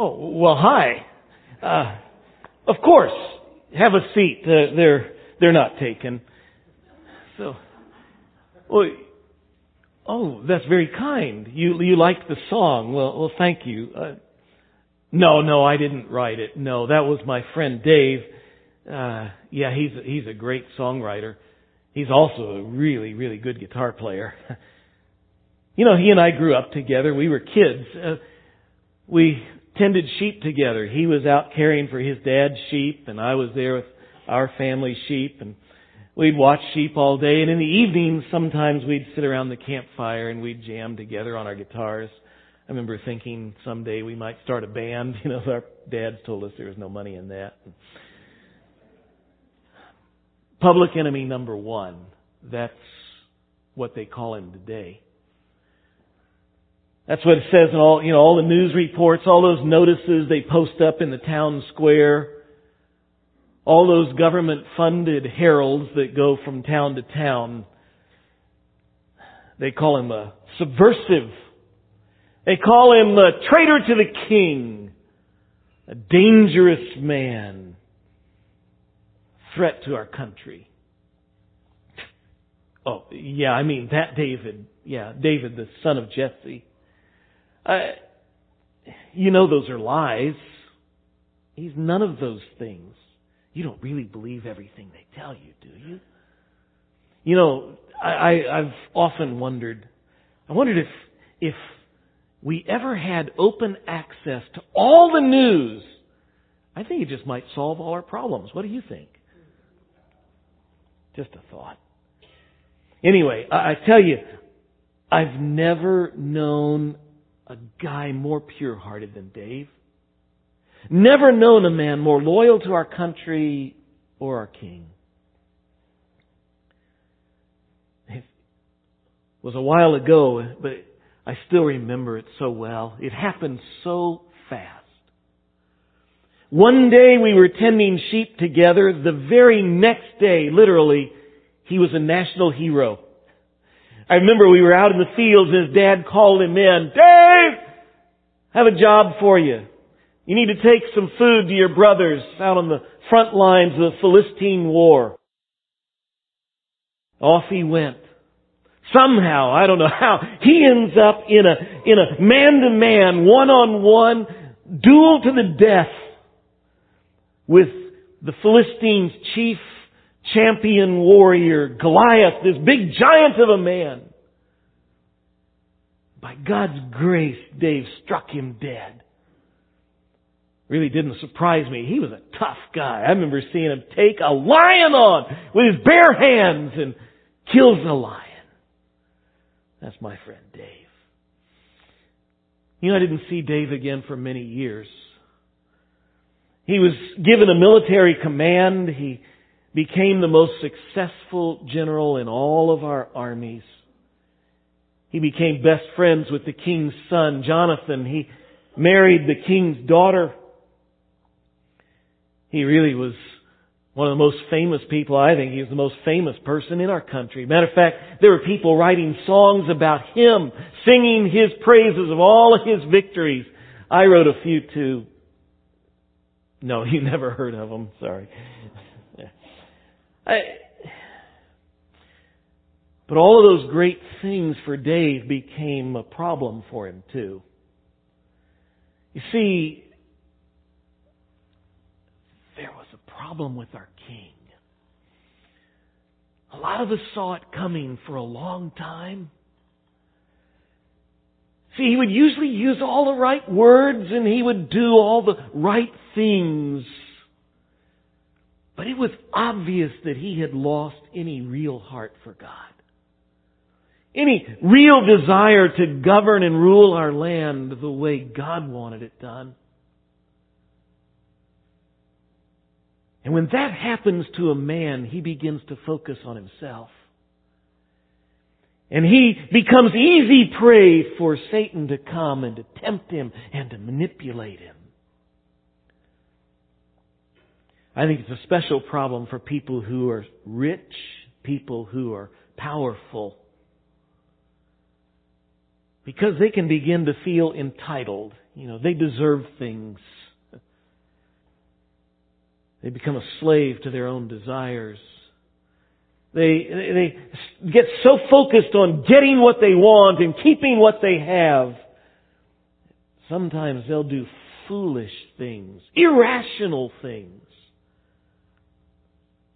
Oh, well, hi. Uh, of course. Have a seat. Uh, they're, they're not taken. So, well, oh, that's very kind. You, you liked the song. Well, well, thank you. Uh, no, no, I didn't write it. No, that was my friend Dave. Uh, yeah, he's, he's a great songwriter. He's also a really, really good guitar player. you know, he and I grew up together. We were kids. Uh, we tended sheep together. He was out caring for his dad's sheep, and I was there with our family sheep, and we'd watch sheep all day. And in the evenings, sometimes we'd sit around the campfire and we'd jam together on our guitars. I remember thinking someday we might start a band. You know, our dads told us there was no money in that. Public enemy number one. That's what they call him today. That's what it says in all, you know, all the news reports, all those notices they post up in the town square, all those government funded heralds that go from town to town. They call him a subversive. They call him a traitor to the king, a dangerous man, threat to our country. Oh, yeah, I mean that David. Yeah, David, the son of Jesse. Uh, you know those are lies. He's none of those things. You don't really believe everything they tell you, do you? You know, I, I, I've often wondered, I wondered if, if we ever had open access to all the news, I think it just might solve all our problems. What do you think? Just a thought. Anyway, I, I tell you, I've never known a guy more pure hearted than Dave. Never known a man more loyal to our country or our king. It was a while ago, but I still remember it so well. It happened so fast. One day we were tending sheep together. The very next day, literally, he was a national hero. I remember we were out in the fields and his dad called him in. I have a job for you. You need to take some food to your brothers out on the front lines of the Philistine war. Off he went. Somehow, I don't know how, he ends up in a, in a man-to-man, one-on-one duel to the death with the Philistines' chief champion warrior, Goliath, this big giant of a man. By God's grace, Dave struck him dead. Really didn't surprise me. He was a tough guy. I remember seeing him take a lion on with his bare hands and kills the lion. That's my friend Dave. You know, I didn't see Dave again for many years. He was given a military command. He became the most successful general in all of our armies. He became best friends with the king's son, Jonathan. He married the king's daughter. He really was one of the most famous people. I think he was the most famous person in our country. Matter of fact, there were people writing songs about him, singing his praises of all of his victories. I wrote a few too. No, you never heard of them. Sorry. I, but all of those great things for Dave became a problem for him too. You see, there was a problem with our king. A lot of us saw it coming for a long time. See, he would usually use all the right words and he would do all the right things but it was obvious that he had lost any real heart for God. Any real desire to govern and rule our land the way God wanted it done. And when that happens to a man, he begins to focus on himself. And he becomes easy prey for Satan to come and to tempt him and to manipulate him. I think it's a special problem for people who are rich, people who are powerful, because they can begin to feel entitled. You know, they deserve things. They become a slave to their own desires. They, they get so focused on getting what they want and keeping what they have. Sometimes they'll do foolish things, irrational things.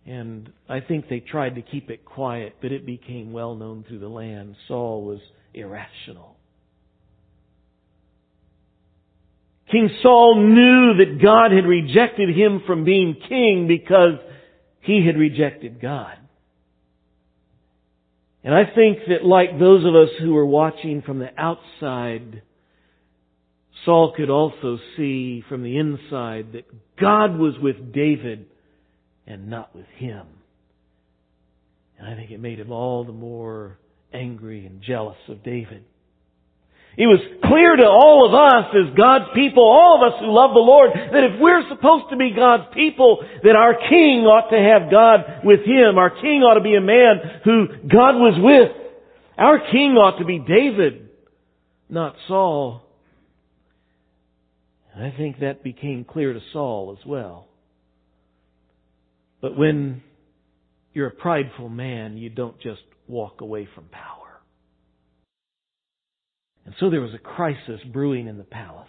And I think they tried to keep it quiet, but it became well known through the land. Saul was irrational. King Saul knew that God had rejected him from being king because he had rejected God. And I think that like those of us who were watching from the outside, Saul could also see from the inside that God was with David and not with him. And I think it made him all the more angry and jealous of David. It was clear to all of us as God's people, all of us who love the Lord, that if we're supposed to be God's people, that our king ought to have God with him. Our king ought to be a man who God was with. Our king ought to be David, not Saul. And I think that became clear to Saul as well. But when you're a prideful man, you don't just walk away from power. And so there was a crisis brewing in the palace.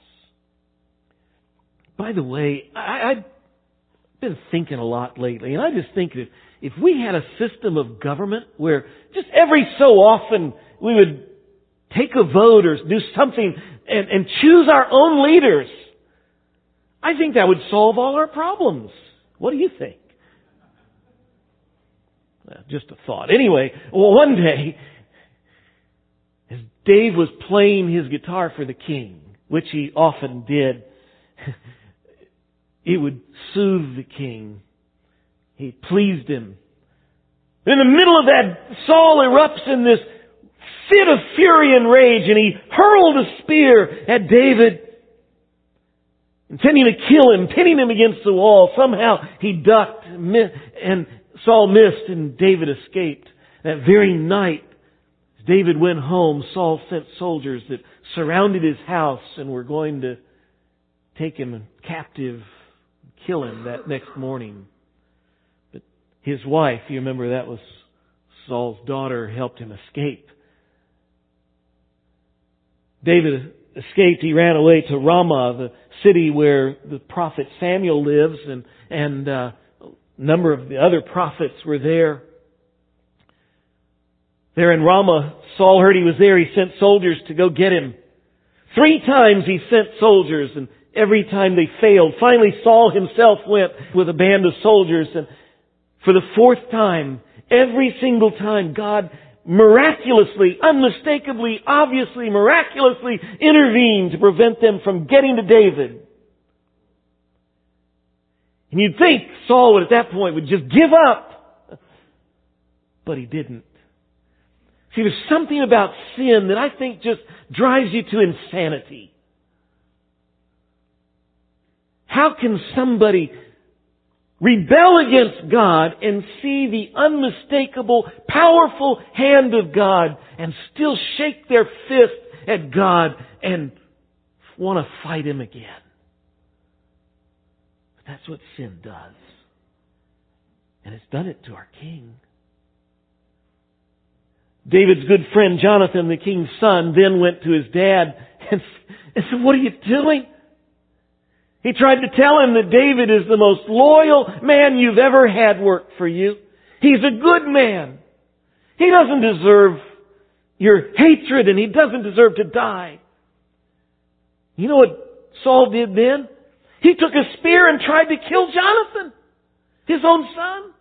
By the way, I, I've been thinking a lot lately, and I just think that if we had a system of government where just every so often we would take a vote or do something and, and choose our own leaders, I think that would solve all our problems. What do you think? Well, just a thought. Anyway, well, one day Dave was playing his guitar for the king, which he often did, it would soothe the king. He pleased him. In the middle of that, Saul erupts in this fit of fury and rage, and he hurled a spear at David, intending to kill him, pinning him against the wall. Somehow he ducked, and Saul missed, and David escaped. That very night, David went home, Saul sent soldiers that surrounded his house and were going to take him captive, kill him that next morning. But his wife, you remember that was Saul's daughter, helped him escape. David escaped. He ran away to Ramah, the city where the prophet Samuel lives, and and uh, a number of the other prophets were there. There in Ramah, Saul heard he was there. He sent soldiers to go get him. Three times he sent soldiers and every time they failed. Finally Saul himself went with a band of soldiers and for the fourth time, every single time God miraculously, unmistakably, obviously, miraculously intervened to prevent them from getting to David. And you'd think Saul would at that point would just give up. But he didn't. See, there's something about sin that I think just drives you to insanity. How can somebody rebel against God and see the unmistakable, powerful hand of God and still shake their fist at God and want to fight Him again? But that's what sin does. And it's done it to our King. David's good friend Jonathan, the king's son, then went to his dad and, said, what are you doing? He tried to tell him that David is the most loyal man you've ever had work for you. He's a good man. He doesn't deserve your hatred and he doesn't deserve to die. You know what Saul did then? He took a spear and tried to kill Jonathan, his own son.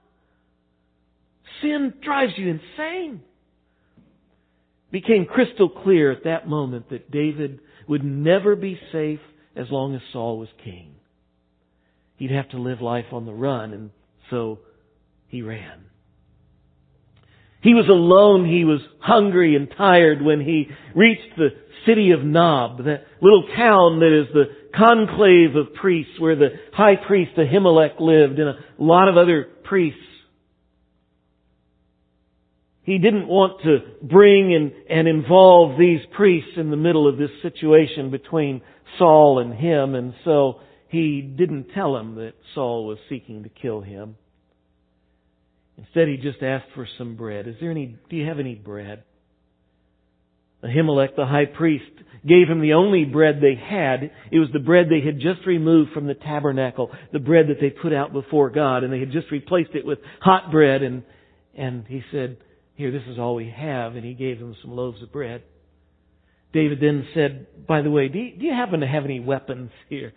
Sin drives you insane became crystal clear at that moment that David would never be safe as long as Saul was king. He'd have to live life on the run, and so he ran. He was alone, he was hungry and tired when he reached the city of Nob, that little town that is the conclave of priests where the high priest Ahimelech lived and a lot of other priests. He didn't want to bring and, and involve these priests in the middle of this situation between Saul and him, and so he didn't tell him that Saul was seeking to kill him. Instead, he just asked for some bread. Is there any, do you have any bread? Ahimelech, the high priest, gave him the only bread they had. It was the bread they had just removed from the tabernacle, the bread that they put out before God, and they had just replaced it with hot bread, and, and he said, here, this is all we have, and he gave them some loaves of bread. David then said, by the way, do you, do you happen to have any weapons here?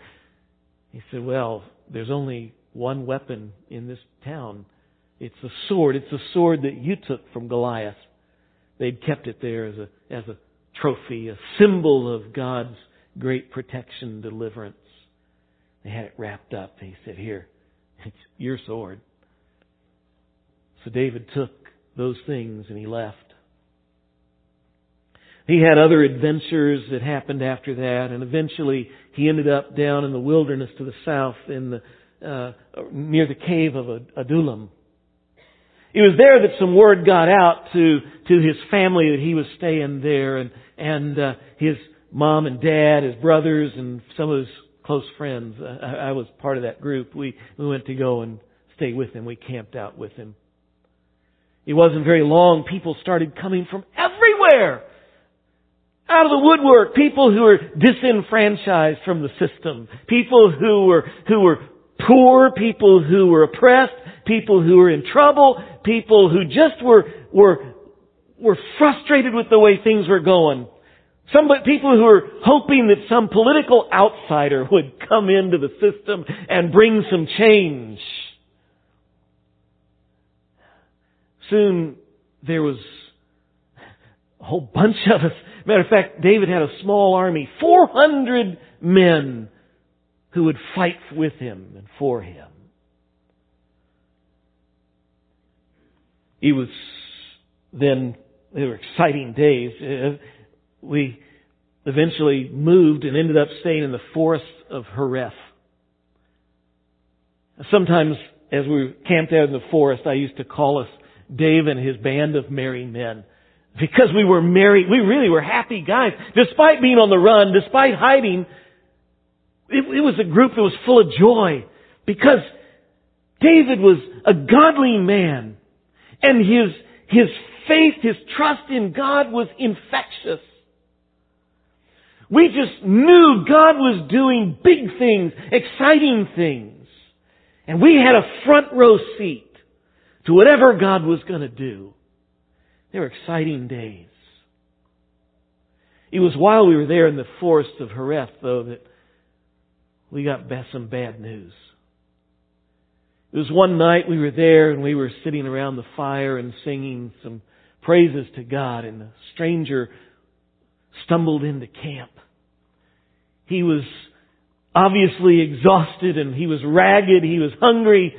He said, well, there's only one weapon in this town. It's a sword. It's a sword that you took from Goliath. They'd kept it there as a, as a trophy, a symbol of God's great protection, deliverance. They had it wrapped up. He said, here, it's your sword. So David took those things and he left. He had other adventures that happened after that, and eventually he ended up down in the wilderness to the south in the, uh, near the cave of Adullam. It was there that some word got out to, to his family that he was staying there and, and, uh, his mom and dad, his brothers, and some of his close friends. I, I was part of that group. We, we went to go and stay with him. We camped out with him. It wasn't very long. People started coming from everywhere. Out of the woodwork. People who were disenfranchised from the system. People who were, who were poor. People who were oppressed. People who were in trouble people who just were, were, were frustrated with the way things were going. Some people who were hoping that some political outsider would come into the system and bring some change. Soon there was a whole bunch of us. Matter of fact, David had a small army, 400 men who would fight with him and for him. It was then, they were exciting days. Uh, we eventually moved and ended up staying in the forest of Hereth. Sometimes as we camped out in the forest, I used to call us Dave and his band of merry men. Because we were merry, we really were happy guys. Despite being on the run, despite hiding, it, it was a group that was full of joy. Because David was a godly man. And his, his faith, his trust in God was infectious. We just knew God was doing big things, exciting things. And we had a front row seat to whatever God was going to do. They were exciting days. It was while we were there in the forest of Hereth, though, that we got some bad news. It was one night we were there and we were sitting around the fire and singing some praises to God and a stranger stumbled into camp. He was obviously exhausted and he was ragged, he was hungry,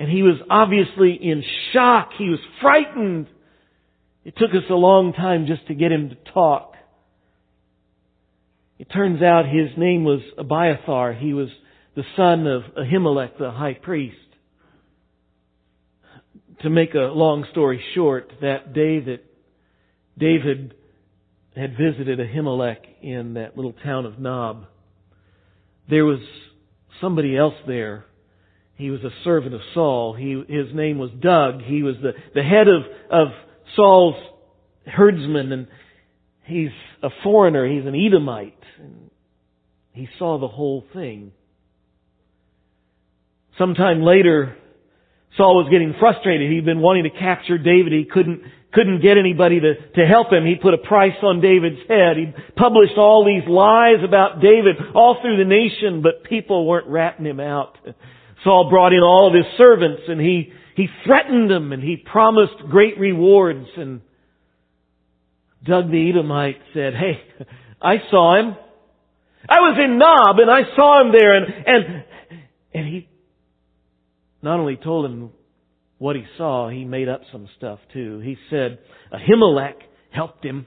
and he was obviously in shock. He was frightened. It took us a long time just to get him to talk. It turns out his name was Abiathar. He was the son of Ahimelech, the high priest to make a long story short, that day that David had visited Ahimelech in that little town of Nob, there was somebody else there. He was a servant of Saul. He, his name was Doug. He was the, the head of, of Saul's herdsmen and he's a foreigner. He's an Edomite. And he saw the whole thing. Sometime later, Saul was getting frustrated. He'd been wanting to capture David. He couldn't, couldn't get anybody to, to help him. He put a price on David's head. He published all these lies about David all through the nation, but people weren't ratting him out. Saul brought in all of his servants and he, he threatened them and he promised great rewards and Doug the Edomite said, Hey, I saw him. I was in Nob and I saw him there and, and, and he not only told him what he saw, he made up some stuff too. He said Ahimelech helped him.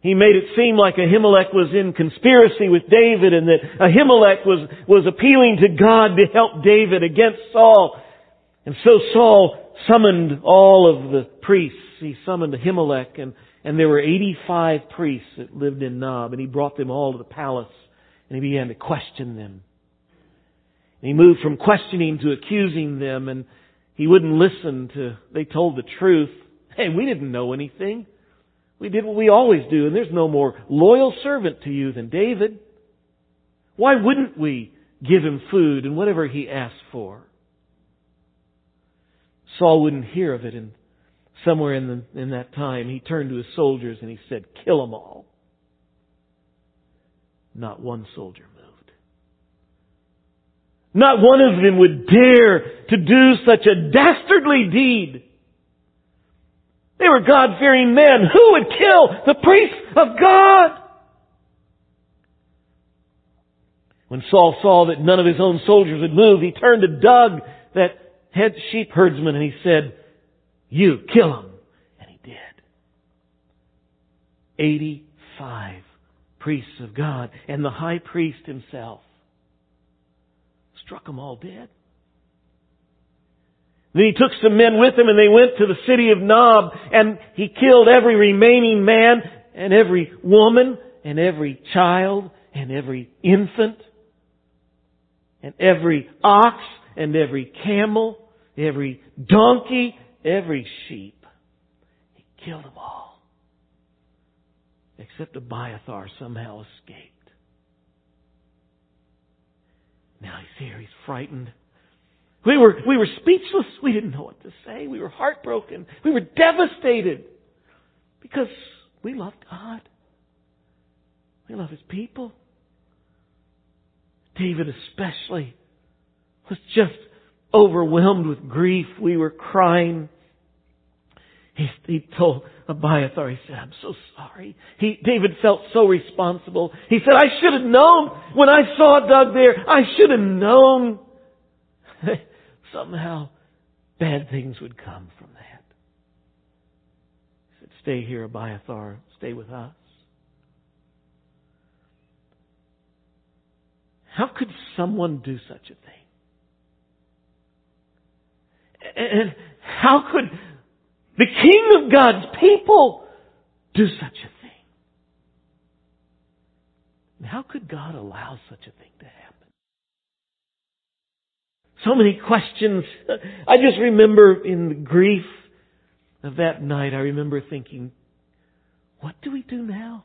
He made it seem like Ahimelech was in conspiracy with David and that Ahimelech was, was appealing to God to help David against Saul. And so Saul summoned all of the priests. He summoned Ahimelech and, and there were 85 priests that lived in Nob and he brought them all to the palace and he began to question them. And he moved from questioning to accusing them and he wouldn't listen to, they told the truth. Hey, we didn't know anything. We did what we always do and there's no more loyal servant to you than David. Why wouldn't we give him food and whatever he asked for? Saul wouldn't hear of it and somewhere in, the, in that time he turned to his soldiers and he said, kill them all. Not one soldier moved. Not one of them would dare to do such a dastardly deed. They were God-fearing men. Who would kill the priests of God? When Saul saw that none of his own soldiers would move, he turned to Doug, that head sheep herdsman, and he said, You, kill him. And he did. 85 priests of God and the high priest himself struck them all dead. Then he took some men with him and they went to the city of Nob and he killed every remaining man and every woman and every child and every infant and every ox and every camel, every donkey, every sheep. He killed them all. Except Abiathar somehow escaped. Now he's here, he's frightened. We were, we were speechless. We didn't know what to say. We were heartbroken. We were devastated because we love God. We love His people. David especially was just overwhelmed with grief. We were crying. He, he told Abiathar, he said, I'm so sorry. He, David felt so responsible. He said, I should have known when I saw Doug there. I should have known. Somehow bad things would come from that. He said, stay here, Abiathar. Stay with us. How could someone do such a thing? And how could the King of God's people do such a thing? And how could God allow such a thing to happen? So many questions. I just remember in the grief of that night, I remember thinking, what do we do now?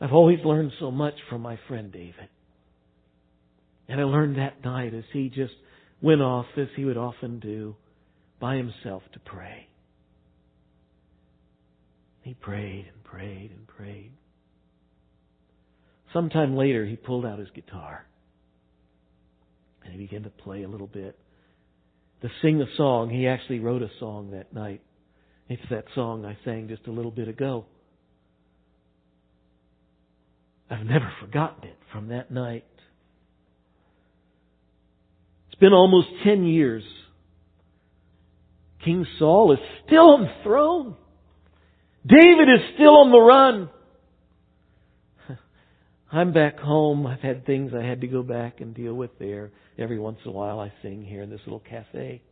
I've always learned so much from my friend David. And I learned that night as he just went off, as he would often do, by himself to pray. He prayed and prayed and prayed. Sometime later, he pulled out his guitar and he began to play a little bit. To sing a song, he actually wrote a song that night. It's that song I sang just a little bit ago. I've never forgotten it from that night. It's been almost ten years. King Saul is still on the throne. David is still on the run. I'm back home. I've had things I had to go back and deal with there. Every once in a while I sing here in this little cafe.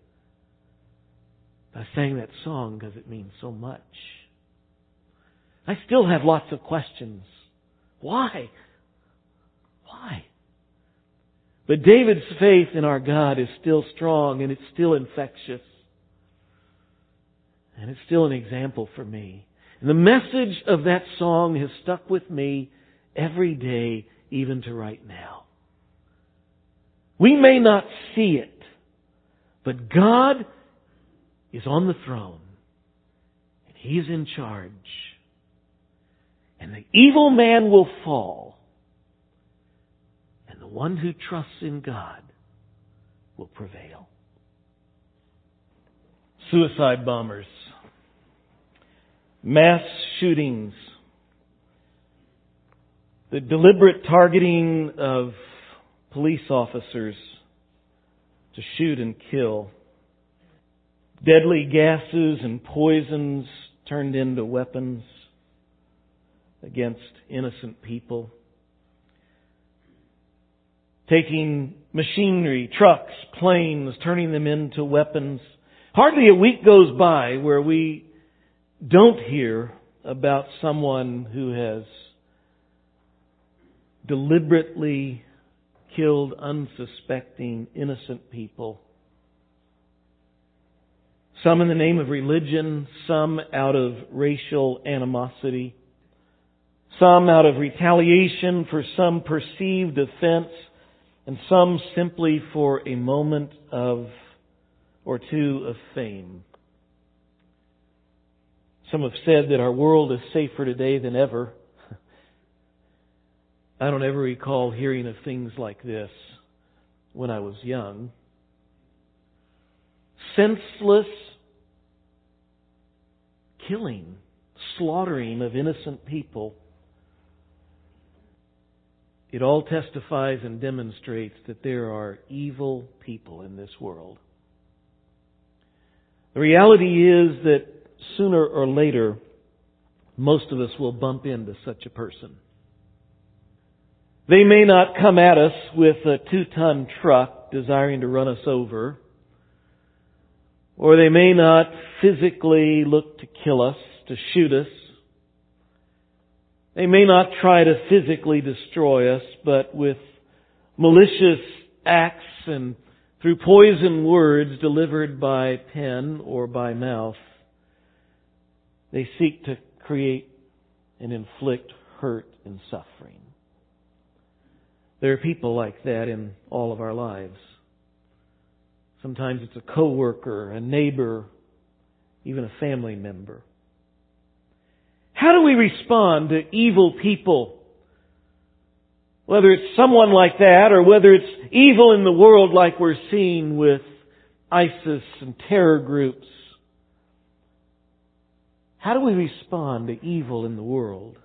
I sang that song because it means so much. I still have lots of questions. Why? Why? But David's faith in our God is still strong and it's still infectious. And it's still an example for me. And the message of that song has stuck with me every day, even to right now. We may not see it, but God is on the throne and He's in charge. And the evil man will fall. And the one who trusts in God will prevail. Suicide bombers. Mass shootings. The deliberate targeting of police officers to shoot and kill. Deadly gases and poisons turned into weapons against innocent people. Taking machinery, trucks, planes, turning them into weapons. Hardly a week goes by where we don't hear about someone who has deliberately killed unsuspecting, innocent people. Some in the name of religion, some out of racial animosity, some out of retaliation for some perceived offense, and some simply for a moment of or two of fame. Some have said that our world is safer today than ever. I don't ever recall hearing of things like this when I was young. Senseless killing, slaughtering of innocent people. It all testifies and demonstrates that there are evil people in this world. The reality is that sooner or later, most of us will bump into such a person. They may not come at us with a two-ton truck desiring to run us over, or they may not physically look to kill us, to shoot us. They may not try to physically destroy us, but with malicious acts and through poison words delivered by pen or by mouth, they seek to create and inflict hurt and suffering. There are people like that in all of our lives. Sometimes it's a coworker, a neighbor, even a family member. How do we respond to evil people? Whether it's someone like that or whether it's evil in the world like we're seeing with ISIS and terror groups. How do we respond to evil in the world?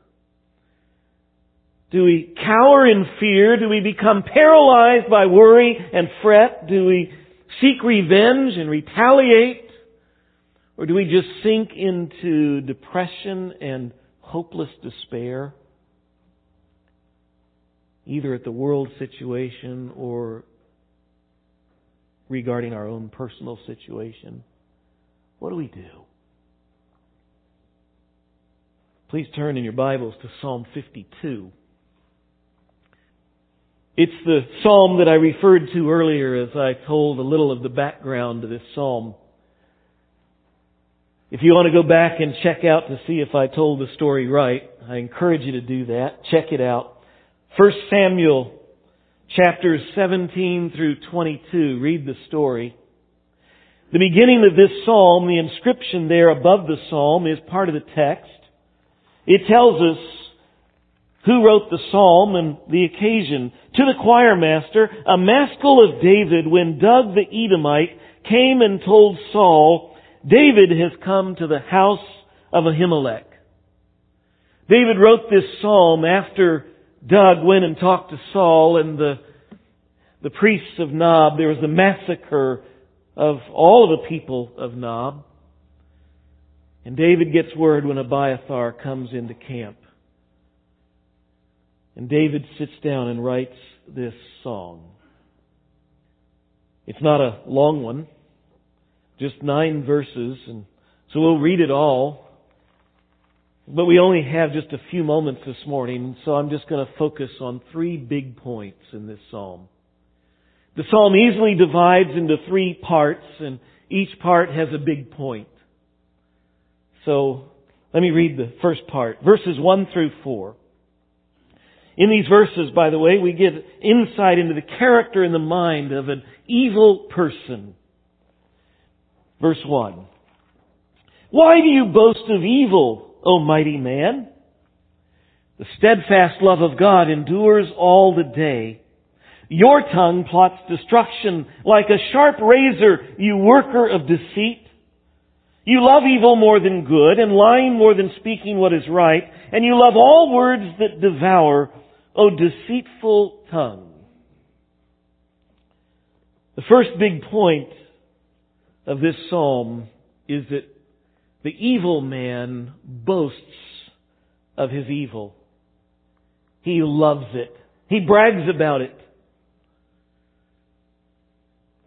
Do we cower in fear? Do we become paralyzed by worry and fret? Do we seek revenge and retaliate? Or do we just sink into depression and hopeless despair? Either at the world situation or regarding our own personal situation. What do we do? Please turn in your Bibles to Psalm 52. It's the psalm that I referred to earlier as I told a little of the background to this psalm. If you want to go back and check out to see if I told the story right, I encourage you to do that. Check it out. 1 Samuel chapters 17 through 22. Read the story. The beginning of this psalm, the inscription there above the psalm is part of the text. It tells us who wrote the psalm and the occasion. To the choir master, a maskil of David, when Doug the Edomite came and told Saul, David has come to the house of Ahimelech. David wrote this psalm after Doug went and talked to Saul and the, the priests of Nob. There was the massacre of all of the people of Nob. And David gets word when Abiathar comes into camp. And David sits down and writes this song. It's not a long one, just nine verses, and so we'll read it all. But we only have just a few moments this morning, so I'm just going to focus on three big points in this psalm. The psalm easily divides into three parts, and each part has a big point. So, let me read the first part, verses 1 through 4. In these verses, by the way, we get insight into the character and the mind of an evil person. Verse 1. Why do you boast of evil, O mighty man? The steadfast love of God endures all the day. Your tongue plots destruction like a sharp razor, you worker of deceit. You love evil more than good, and lying more than speaking what is right, and you love all words that devour, O deceitful tongue. The first big point of this psalm is that the evil man boasts of his evil. He loves it. He brags about it.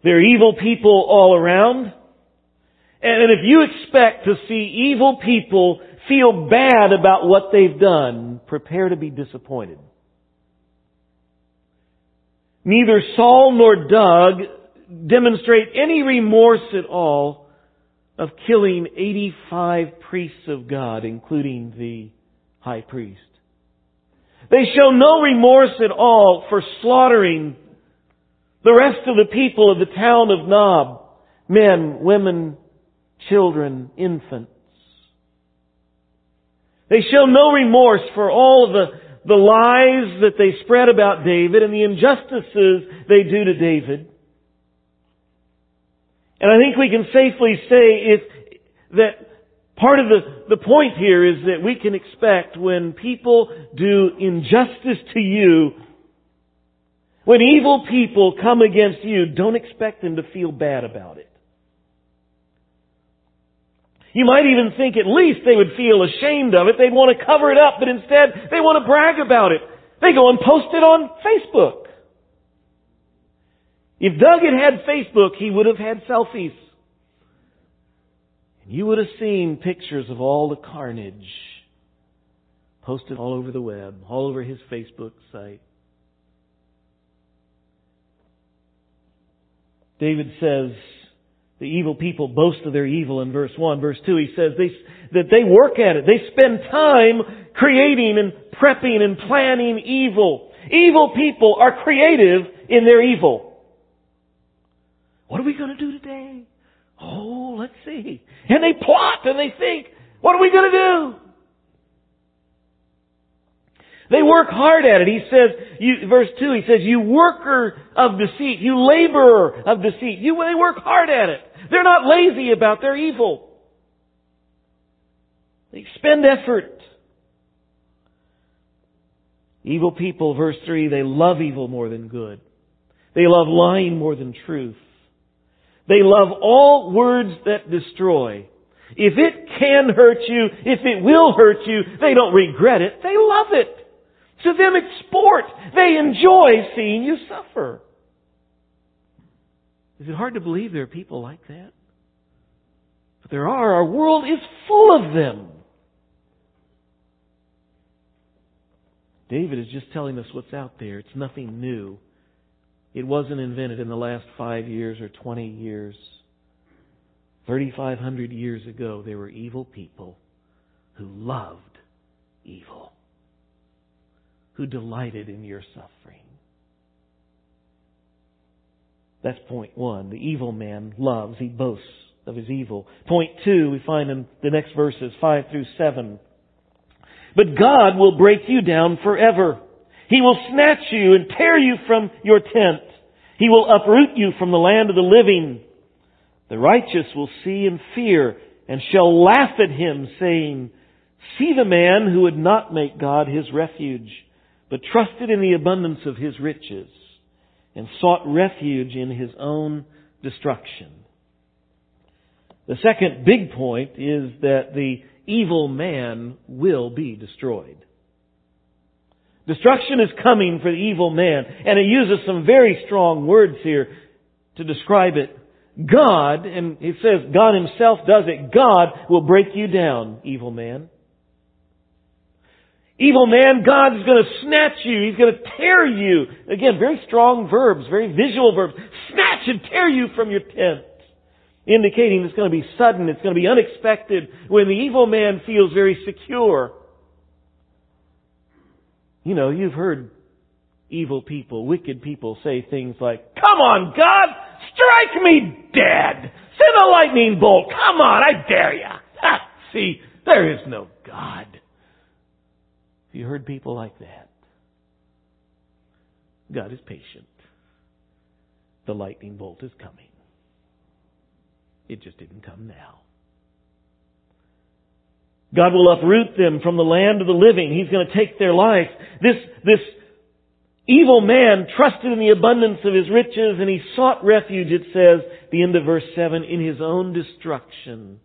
There are evil people all around. And if you expect to see evil people feel bad about what they've done, prepare to be disappointed. Neither Saul nor Doug demonstrate any remorse at all of killing 85 priests of God, including the high priest. They show no remorse at all for slaughtering the rest of the people of the town of Nob, men, women, children, infants. They show no remorse for all of the, the lies that they spread about David and the injustices they do to David. And I think we can safely say if, that part of the, the point here is that we can expect when people do injustice to you, when evil people come against you, don't expect them to feel bad about it. You might even think at least they would feel ashamed of it. They'd want to cover it up, but instead they want to brag about it. They go and post it on Facebook. If Doug had had Facebook, he would have had selfies. And you would have seen pictures of all the carnage posted all over the web, all over his Facebook site. David says, the evil people boast of their evil in verse 1. Verse 2, he says they, that they work at it. They spend time creating and prepping and planning evil. Evil people are creative in their evil. What are we going to do today? Oh, let's see. And they plot and they think, what are we going to do? They work hard at it. He says, you, verse 2, he says, you worker of deceit, you laborer of deceit. You, they work hard at it. They're not lazy about their evil. They spend effort. Evil people, verse 3, they love evil more than good. They love lying more than truth. They love all words that destroy. If it can hurt you, if it will hurt you, they don't regret it. They love it. To them it's sport. They enjoy seeing you suffer. Is it hard to believe there are people like that? But there are. Our world is full of them. David is just telling us what's out there. It's nothing new. It wasn't invented in the last five years or 20 years. 3,500 years ago, there were evil people who loved evil, who delighted in your suffering. That's point one. The evil man loves, he boasts of his evil. Point two, we find in the next verses, five through seven. But God will break you down forever. He will snatch you and tear you from your tent. He will uproot you from the land of the living. The righteous will see and fear and shall laugh at him saying, See the man who would not make God his refuge, but trusted in the abundance of his riches and sought refuge in his own destruction. The second big point is that the evil man will be destroyed. Destruction is coming for the evil man, and it uses some very strong words here to describe it. God, and it says God himself does it, God will break you down, evil man. Evil man, God is going to snatch you. He's going to tear you. Again, very strong verbs, very visual verbs. Snatch and tear you from your tent. Indicating it's going to be sudden, it's going to be unexpected when the evil man feels very secure. You know, you've heard evil people, wicked people say things like, Come on, God! Strike me dead! Send a lightning bolt! Come on, I dare you! See, there is no God. Have you heard people like that? God is patient. The lightning bolt is coming. It just didn't come now. God will uproot them from the land of the living. He's going to take their life. This, this evil man trusted in the abundance of his riches and he sought refuge, it says, the end of verse 7, in his own destruction.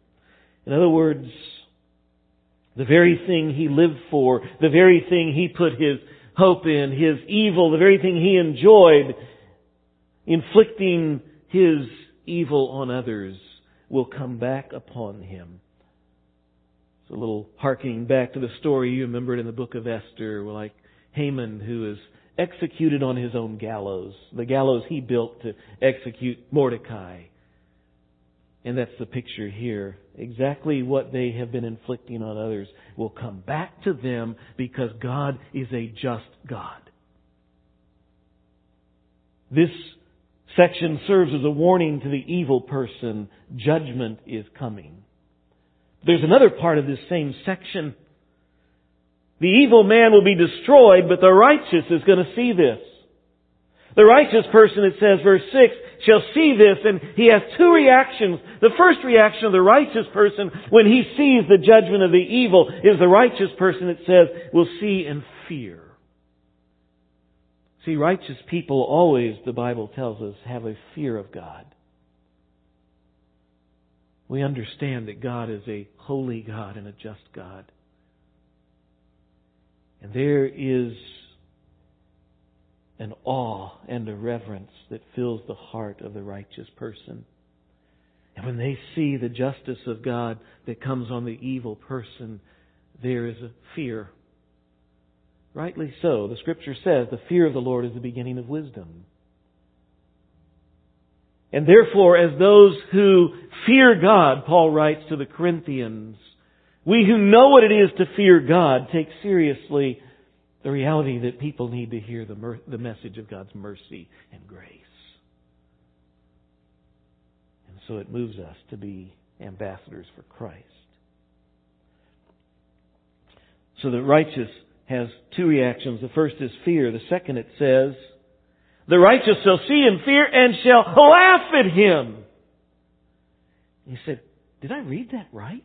In other words, the very thing he lived for, the very thing he put his hope in, his evil, the very thing he enjoyed, inflicting his evil on others will come back upon him. It's a little harkening back to the story you remembered in the book of Esther, like Haman who is executed on his own gallows, the gallows he built to execute Mordecai. And that's the picture here. Exactly what they have been inflicting on others will come back to them because God is a just God. This section serves as a warning to the evil person. Judgment is coming. There's another part of this same section. The evil man will be destroyed, but the righteous is going to see this. The righteous person, it says, verse 6, shall see this, and he has two reactions. The first reaction of the righteous person when he sees the judgment of the evil is the righteous person, it says, will see and fear. See, righteous people always, the Bible tells us, have a fear of God. We understand that God is a holy God and a just God. And there is an awe and a reverence that fills the heart of the righteous person. And when they see the justice of God that comes on the evil person, there is a fear Rightly so. The scripture says the fear of the Lord is the beginning of wisdom. And therefore, as those who fear God, Paul writes to the Corinthians, we who know what it is to fear God take seriously the reality that people need to hear the, mer- the message of God's mercy and grace. And so it moves us to be ambassadors for Christ. So the righteous has two reactions. The first is fear. The second it says, the righteous shall see and fear and shall laugh at him. He said, did I read that right?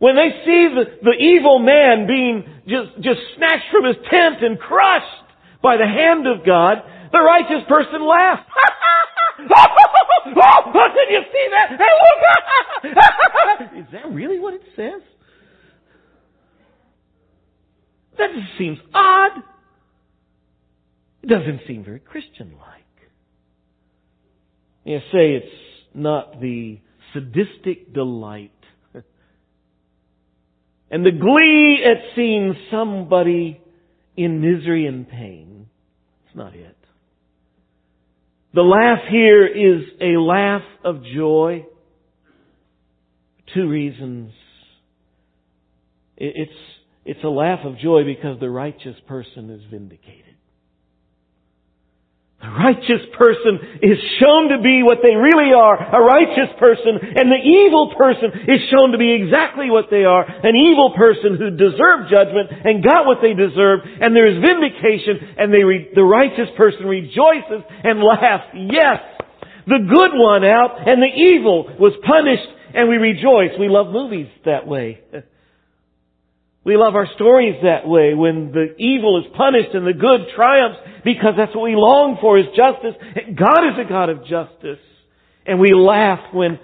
When they see the, the evil man being just, just snatched from his tent and crushed by the hand of God, the righteous person laughs. oh, did you see that? Is that really what it says? That just seems odd. It doesn't seem very Christian-like. You say it's not the sadistic delight and the glee at seeing somebody in misery and pain. It's not it. The laugh here is a laugh of joy. Two reasons. It's it's a laugh of joy because the righteous person is vindicated. The righteous person is shown to be what they really are, a righteous person, and the evil person is shown to be exactly what they are, an evil person who deserved judgment and got what they deserved, and there is vindication, and re- the righteous person rejoices and laughs. Yes, the good one out, and the evil was punished, and we rejoice. We love movies that way. We love our stories that way when the evil is punished and the good triumphs because that's what we long for is justice. God is a God of justice. And we laugh when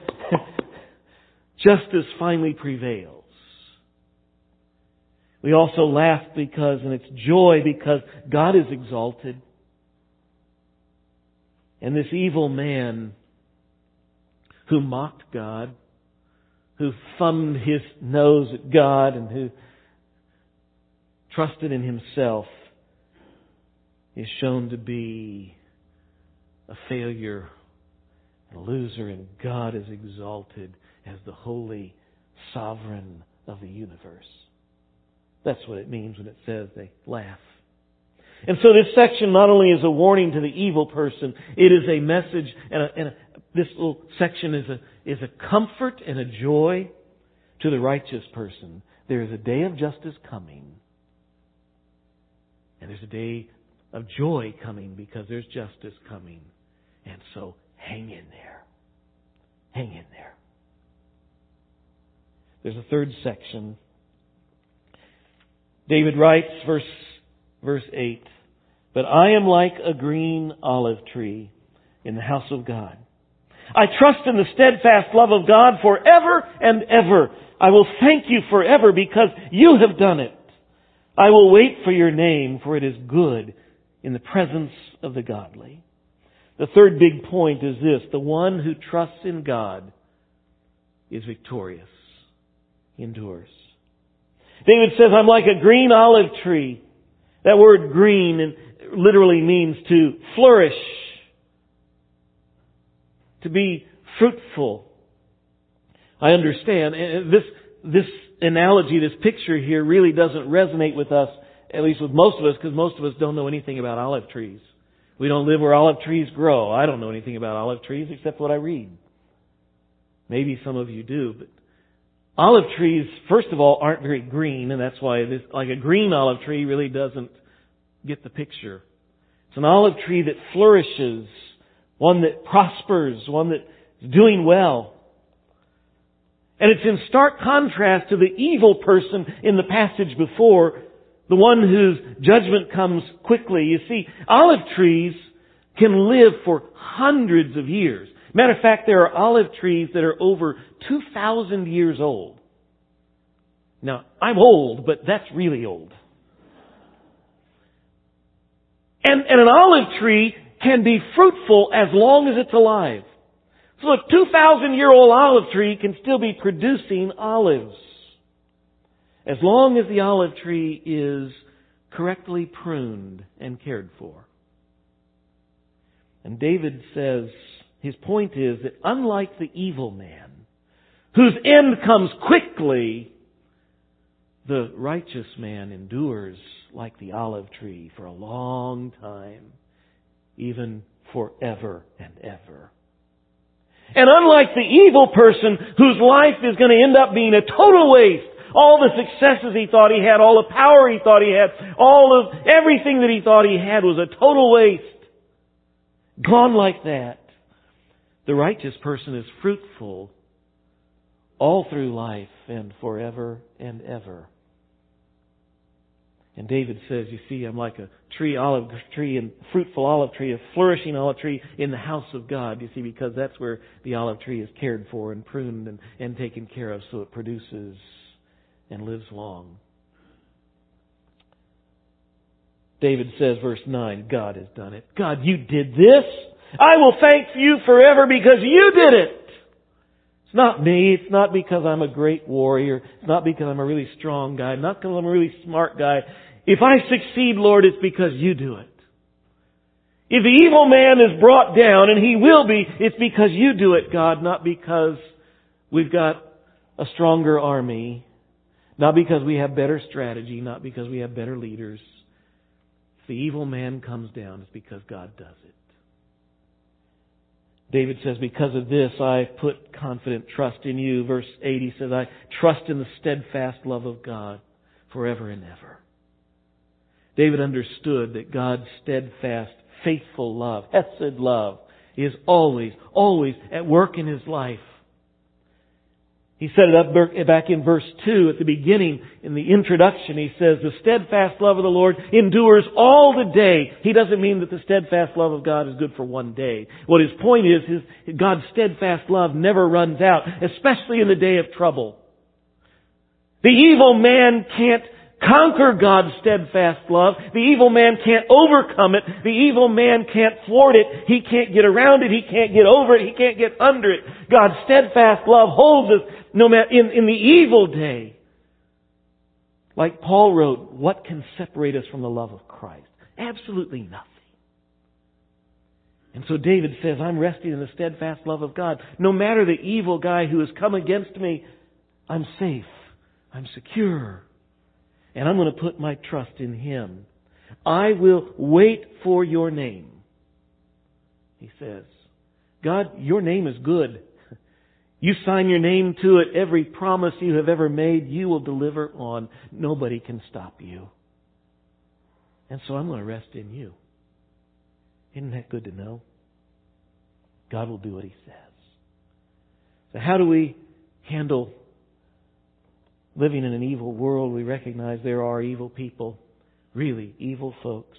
justice finally prevails. We also laugh because, and it's joy because God is exalted. And this evil man who mocked God, who thumbed his nose at God and who trusted in himself is shown to be a failure, a loser, and God is exalted as the holy sovereign of the universe. That's what it means when it says they laugh. And so this section not only is a warning to the evil person, it is a message, and, a, and a, this little section is a, is a comfort and a joy to the righteous person. There is a day of justice coming and there's a day of joy coming because there's justice coming. And so hang in there. Hang in there. There's a third section. David writes, verse, verse 8, But I am like a green olive tree in the house of God. I trust in the steadfast love of God forever and ever. I will thank you forever because you have done it. I will wait for your name, for it is good in the presence of the godly. The third big point is this. The one who trusts in God is victorious. He endures. David says, I'm like a green olive tree. That word green literally means to flourish, to be fruitful. I understand. This, this analogy, this picture here really doesn't resonate with us, at least with most of us, because most of us don't know anything about olive trees. We don't live where olive trees grow. I don't know anything about olive trees except what I read. Maybe some of you do, but olive trees, first of all, aren't very green, and that's why this, like a green olive tree really doesn't get the picture. It's an olive tree that flourishes, one that prospers, one that's doing well. And it's in stark contrast to the evil person in the passage before, the one whose judgment comes quickly. You see, olive trees can live for hundreds of years. Matter of fact, there are olive trees that are over 2,000 years old. Now, I'm old, but that's really old. And, and an olive tree can be fruitful as long as it's alive. So a 2,000 year old olive tree can still be producing olives. As long as the olive tree is correctly pruned and cared for. And David says, his point is that unlike the evil man, whose end comes quickly, the righteous man endures like the olive tree for a long time, even forever and ever. And unlike the evil person whose life is going to end up being a total waste, all the successes he thought he had, all the power he thought he had, all of everything that he thought he had was a total waste. Gone like that. The righteous person is fruitful all through life and forever and ever. And David says, you see, I'm like a tree, olive tree, and fruitful olive tree, a flourishing olive tree in the house of God. You see, because that's where the olive tree is cared for and pruned and, and taken care of so it produces and lives long. David says, verse 9, God has done it. God, you did this. I will thank you forever because you did it. It's not me. It's not because I'm a great warrior. It's not because I'm a really strong guy. Not because I'm a really smart guy. If I succeed, Lord, it's because you do it. If the evil man is brought down, and he will be, it's because you do it, God, not because we've got a stronger army, not because we have better strategy, not because we have better leaders. If the evil man comes down, it's because God does it. David says, because of this I put confident trust in you. Verse 80 says, I trust in the steadfast love of God forever and ever. David understood that God's steadfast, faithful love, Hesed love, is always, always at work in his life. He set it up back in verse 2 at the beginning, in the introduction. He says, the steadfast love of the Lord endures all the day. He doesn't mean that the steadfast love of God is good for one day. What his point is, is God's steadfast love never runs out, especially in the day of trouble. The evil man can't conquer God's steadfast love. The evil man can't overcome it. The evil man can't thwart it. He can't get around it. He can't get over it. He can't get under it. God's steadfast love holds us no matter in, in the evil day. Like Paul wrote, what can separate us from the love of Christ? Absolutely nothing. And so David says, I'm resting in the steadfast love of God. No matter the evil guy who has come against me, I'm safe. I'm secure and I'm going to put my trust in Him. I will wait for your name. He says, God, your name is good. You sign your name to it. Every promise you have ever made, you will deliver on. Nobody can stop you. And so I'm going to rest in you. Isn't that good to know? God will do what He says. So how do we handle living in an evil world, we recognize there are evil people, really evil folks.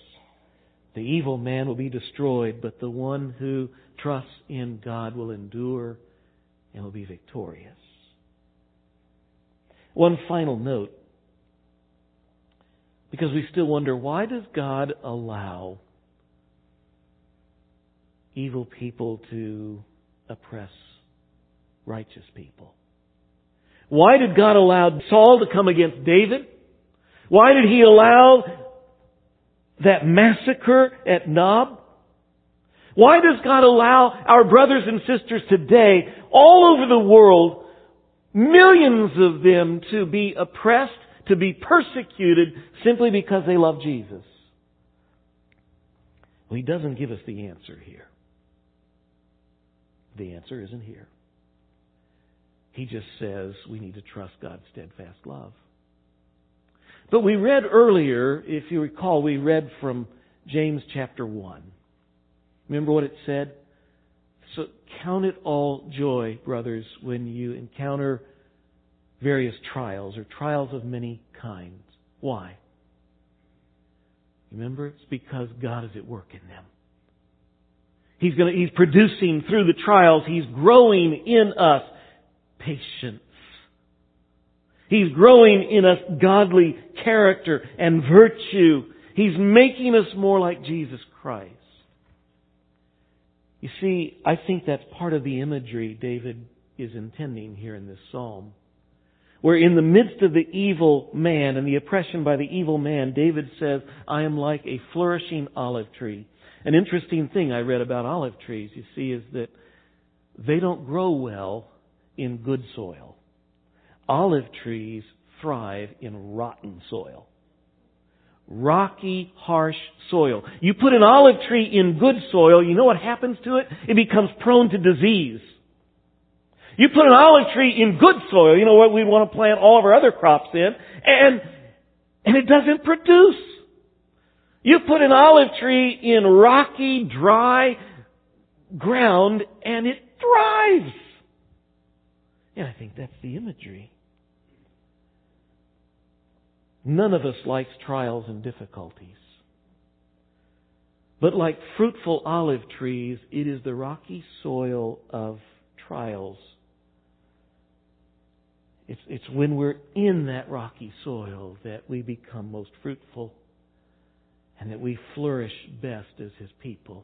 The evil man will be destroyed, but the one who trusts in God will endure and will be victorious. One final note, because we still wonder why does God allow evil people to oppress righteous people? Why did God allow Saul to come against David? Why did he allow that massacre at Nob? Why does God allow our brothers and sisters today, all over the world, millions of them to be oppressed, to be persecuted, simply because they love Jesus? Well, he doesn't give us the answer here. The answer isn't here. He just says we need to trust God's steadfast love. But we read earlier, if you recall, we read from James chapter 1. Remember what it said? So count it all joy, brothers, when you encounter various trials or trials of many kinds. Why? Remember, it's because God is at work in them. He's going to, He's producing through the trials, He's growing in us patience. He's growing in us godly character and virtue. He's making us more like Jesus Christ. You see, I think that's part of the imagery David is intending here in this psalm. Where in the midst of the evil man and the oppression by the evil man, David says, I am like a flourishing olive tree. An interesting thing I read about olive trees, you see, is that they don't grow well in good soil. Olive trees thrive in rotten soil. Rocky, harsh soil. You put an olive tree in good soil, you know what happens to it? It becomes prone to disease. You put an olive tree in good soil, you know what we'd want to plant all of our other crops in, and, and it doesn't produce. You put an olive tree in rocky, dry ground, and it thrives. And I think that's the imagery. None of us likes trials and difficulties. But like fruitful olive trees, it is the rocky soil of trials it's, it's when we're in that rocky soil that we become most fruitful and that we flourish best as His people.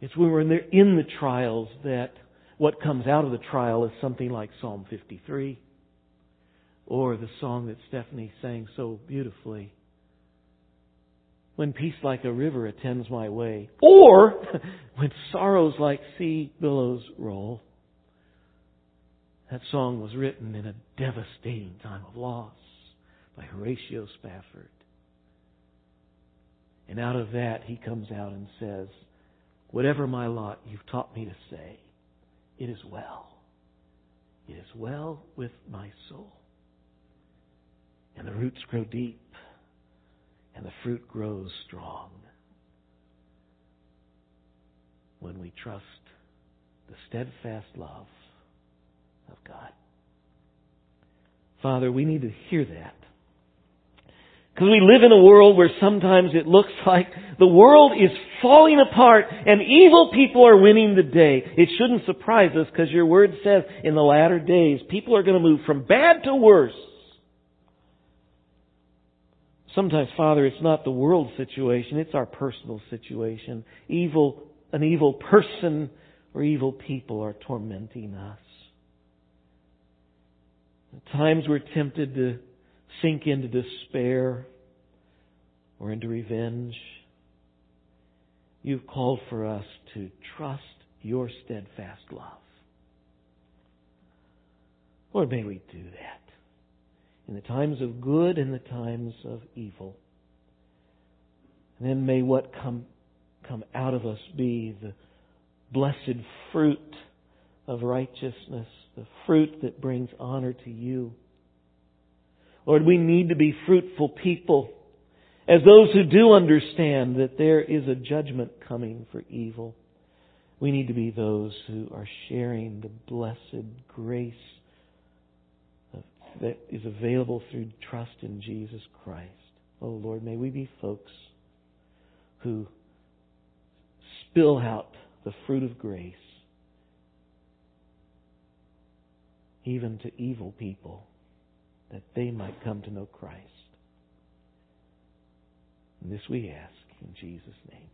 It's when we're in the, in the trials that what comes out of the trial is something like Psalm 53 or the song that Stephanie sang so beautifully. When peace like a river attends my way, or when sorrows like sea billows roll. That song was written in a devastating time of loss by Horatio Spafford. And out of that, he comes out and says, Whatever my lot, you've taught me to say, it is well. It is well with my soul. And the roots grow deep, and the fruit grows strong when we trust the steadfast love of God. Father, we need to hear that. Because we live in a world where sometimes it looks like the world is falling apart and evil people are winning the day. It shouldn't surprise us because your word says in the latter days people are going to move from bad to worse. Sometimes, Father, it's not the world situation, it's our personal situation. Evil, an evil person or evil people are tormenting us. At times we're tempted to sink into despair or into revenge. You've called for us to trust your steadfast love. Lord, may we do that in the times of good and the times of evil. And then may what come, come out of us be the blessed fruit of righteousness the fruit that brings honor to you. Lord, we need to be fruitful people as those who do understand that there is a judgment coming for evil. We need to be those who are sharing the blessed grace that is available through trust in Jesus Christ. Oh Lord, may we be folks who spill out the fruit of grace even to evil people, that they might come to know Christ. And this we ask in Jesus' name.